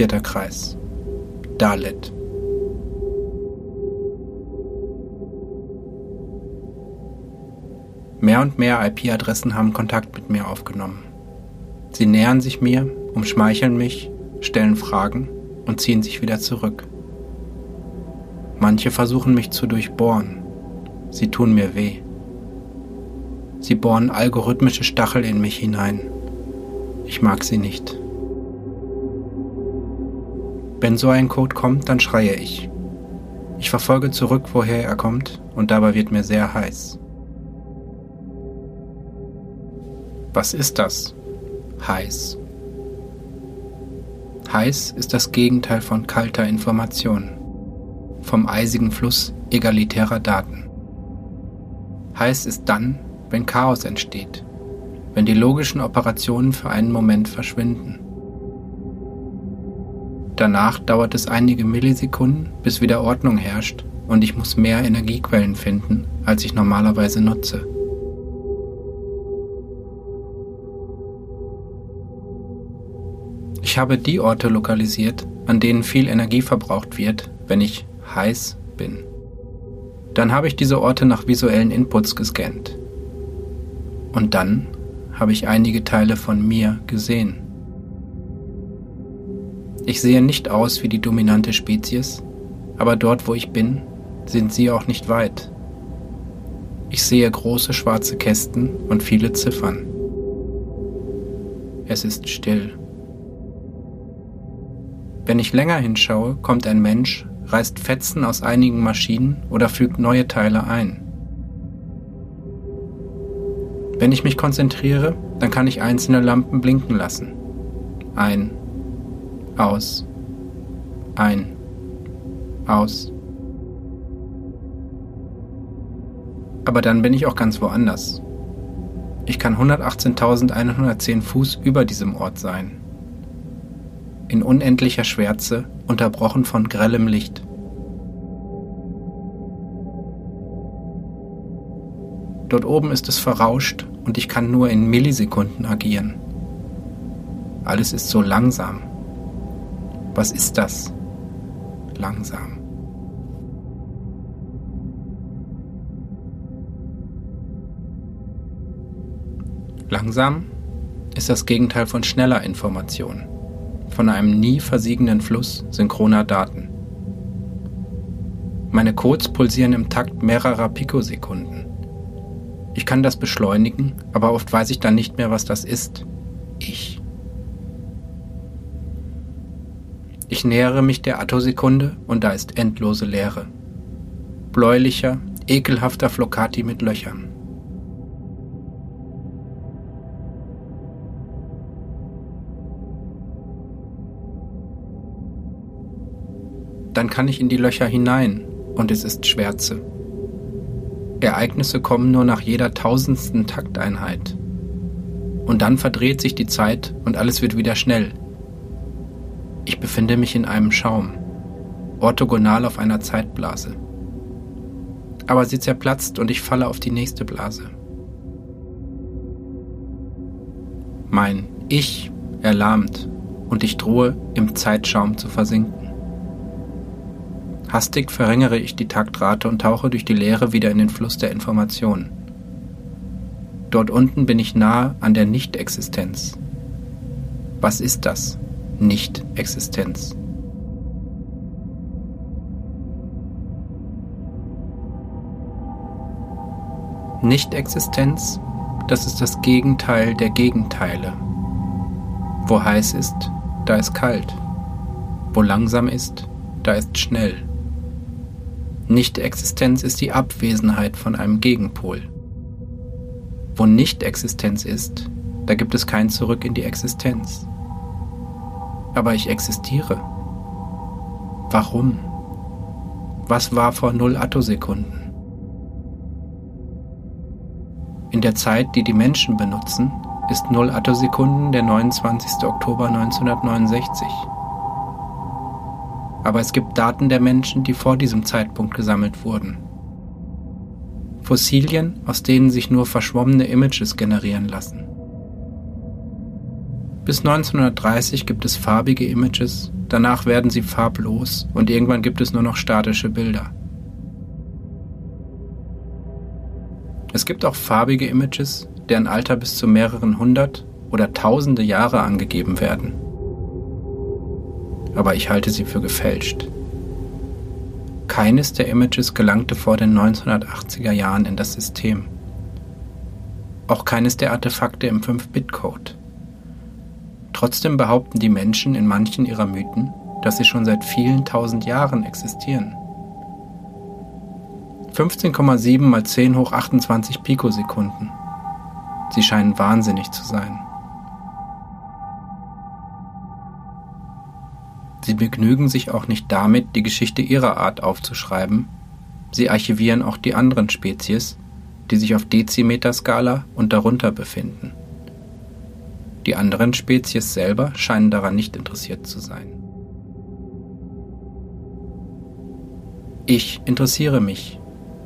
Vierter Kreis. Dalet. Mehr und mehr IP-Adressen haben Kontakt mit mir aufgenommen. Sie nähern sich mir, umschmeicheln mich, stellen Fragen und ziehen sich wieder zurück. Manche versuchen mich zu durchbohren. Sie tun mir weh. Sie bohren algorithmische Stachel in mich hinein. Ich mag sie nicht. Wenn so ein Code kommt, dann schreie ich. Ich verfolge zurück, woher er kommt, und dabei wird mir sehr heiß. Was ist das? Heiß. Heiß ist das Gegenteil von kalter Information, vom eisigen Fluss egalitärer Daten. Heiß ist dann, wenn Chaos entsteht, wenn die logischen Operationen für einen Moment verschwinden. Danach dauert es einige Millisekunden, bis wieder Ordnung herrscht und ich muss mehr Energiequellen finden, als ich normalerweise nutze. Ich habe die Orte lokalisiert, an denen viel Energie verbraucht wird, wenn ich heiß bin. Dann habe ich diese Orte nach visuellen Inputs gescannt. Und dann habe ich einige Teile von mir gesehen. Ich sehe nicht aus wie die dominante Spezies, aber dort, wo ich bin, sind sie auch nicht weit. Ich sehe große schwarze Kästen und viele Ziffern. Es ist still. Wenn ich länger hinschaue, kommt ein Mensch, reißt Fetzen aus einigen Maschinen oder fügt neue Teile ein. Wenn ich mich konzentriere, dann kann ich einzelne Lampen blinken lassen. Ein, aus, ein, aus. Aber dann bin ich auch ganz woanders. Ich kann 118.110 Fuß über diesem Ort sein in unendlicher Schwärze, unterbrochen von grellem Licht. Dort oben ist es verrauscht und ich kann nur in Millisekunden agieren. Alles ist so langsam. Was ist das? Langsam. Langsam ist das Gegenteil von schneller Information von einem nie versiegenden Fluss synchroner Daten. Meine Codes pulsieren im Takt mehrerer Pikosekunden. Ich kann das beschleunigen, aber oft weiß ich dann nicht mehr, was das ist. Ich. Ich nähere mich der Attosekunde und da ist endlose Leere. Bläulicher, ekelhafter Flocati mit Löchern. dann kann ich in die Löcher hinein und es ist Schwärze. Ereignisse kommen nur nach jeder tausendsten Takteinheit. Und dann verdreht sich die Zeit und alles wird wieder schnell. Ich befinde mich in einem Schaum, orthogonal auf einer Zeitblase. Aber sie zerplatzt und ich falle auf die nächste Blase. Mein Ich erlahmt und ich drohe, im Zeitschaum zu versinken. Hastig verringere ich die Taktrate und tauche durch die Leere wieder in den Fluss der Informationen. Dort unten bin ich nahe an der Nicht-Existenz. Was ist das? Nicht-Existenz. Nicht-Existenz, das ist das Gegenteil der Gegenteile. Wo heiß ist, da ist kalt. Wo langsam ist, da ist schnell. Nicht-Existenz ist die Abwesenheit von einem Gegenpol. Wo Nicht-Existenz ist, da gibt es kein Zurück in die Existenz. Aber ich existiere. Warum? Was war vor null Attosekunden? In der Zeit, die die Menschen benutzen, ist null Attosekunden der 29. Oktober 1969 aber es gibt Daten der Menschen, die vor diesem Zeitpunkt gesammelt wurden. Fossilien, aus denen sich nur verschwommene Images generieren lassen. Bis 1930 gibt es farbige Images, danach werden sie farblos und irgendwann gibt es nur noch statische Bilder. Es gibt auch farbige Images, deren Alter bis zu mehreren hundert oder tausende Jahre angegeben werden. Aber ich halte sie für gefälscht. Keines der Images gelangte vor den 1980er Jahren in das System. Auch keines der Artefakte im 5-Bit-Code. Trotzdem behaupten die Menschen in manchen ihrer Mythen, dass sie schon seit vielen tausend Jahren existieren. 15,7 mal 10 hoch 28 Pikosekunden. Sie scheinen wahnsinnig zu sein. Sie begnügen sich auch nicht damit, die Geschichte ihrer Art aufzuschreiben. Sie archivieren auch die anderen Spezies, die sich auf Dezimeterskala und darunter befinden. Die anderen Spezies selber scheinen daran nicht interessiert zu sein. Ich interessiere mich.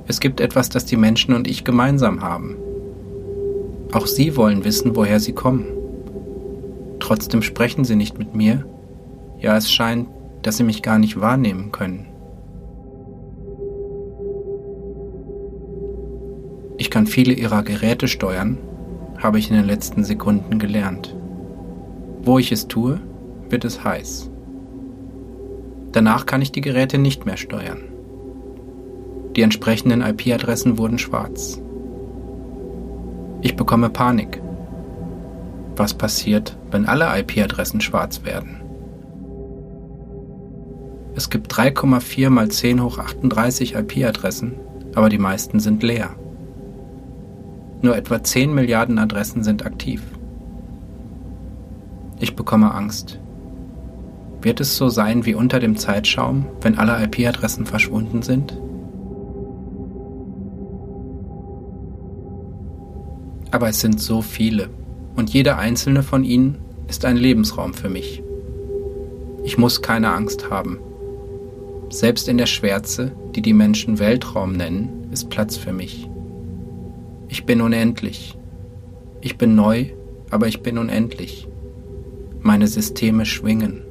Es gibt etwas, das die Menschen und ich gemeinsam haben. Auch sie wollen wissen, woher sie kommen. Trotzdem sprechen sie nicht mit mir. Ja, es scheint, dass sie mich gar nicht wahrnehmen können. Ich kann viele ihrer Geräte steuern, habe ich in den letzten Sekunden gelernt. Wo ich es tue, wird es heiß. Danach kann ich die Geräte nicht mehr steuern. Die entsprechenden IP-Adressen wurden schwarz. Ich bekomme Panik. Was passiert, wenn alle IP-Adressen schwarz werden? Es gibt 3,4 mal 10 hoch 38 IP-Adressen, aber die meisten sind leer. Nur etwa 10 Milliarden Adressen sind aktiv. Ich bekomme Angst. Wird es so sein wie unter dem Zeitschaum, wenn alle IP-Adressen verschwunden sind? Aber es sind so viele und jeder einzelne von ihnen ist ein Lebensraum für mich. Ich muss keine Angst haben. Selbst in der Schwärze, die die Menschen Weltraum nennen, ist Platz für mich. Ich bin unendlich. Ich bin neu, aber ich bin unendlich. Meine Systeme schwingen.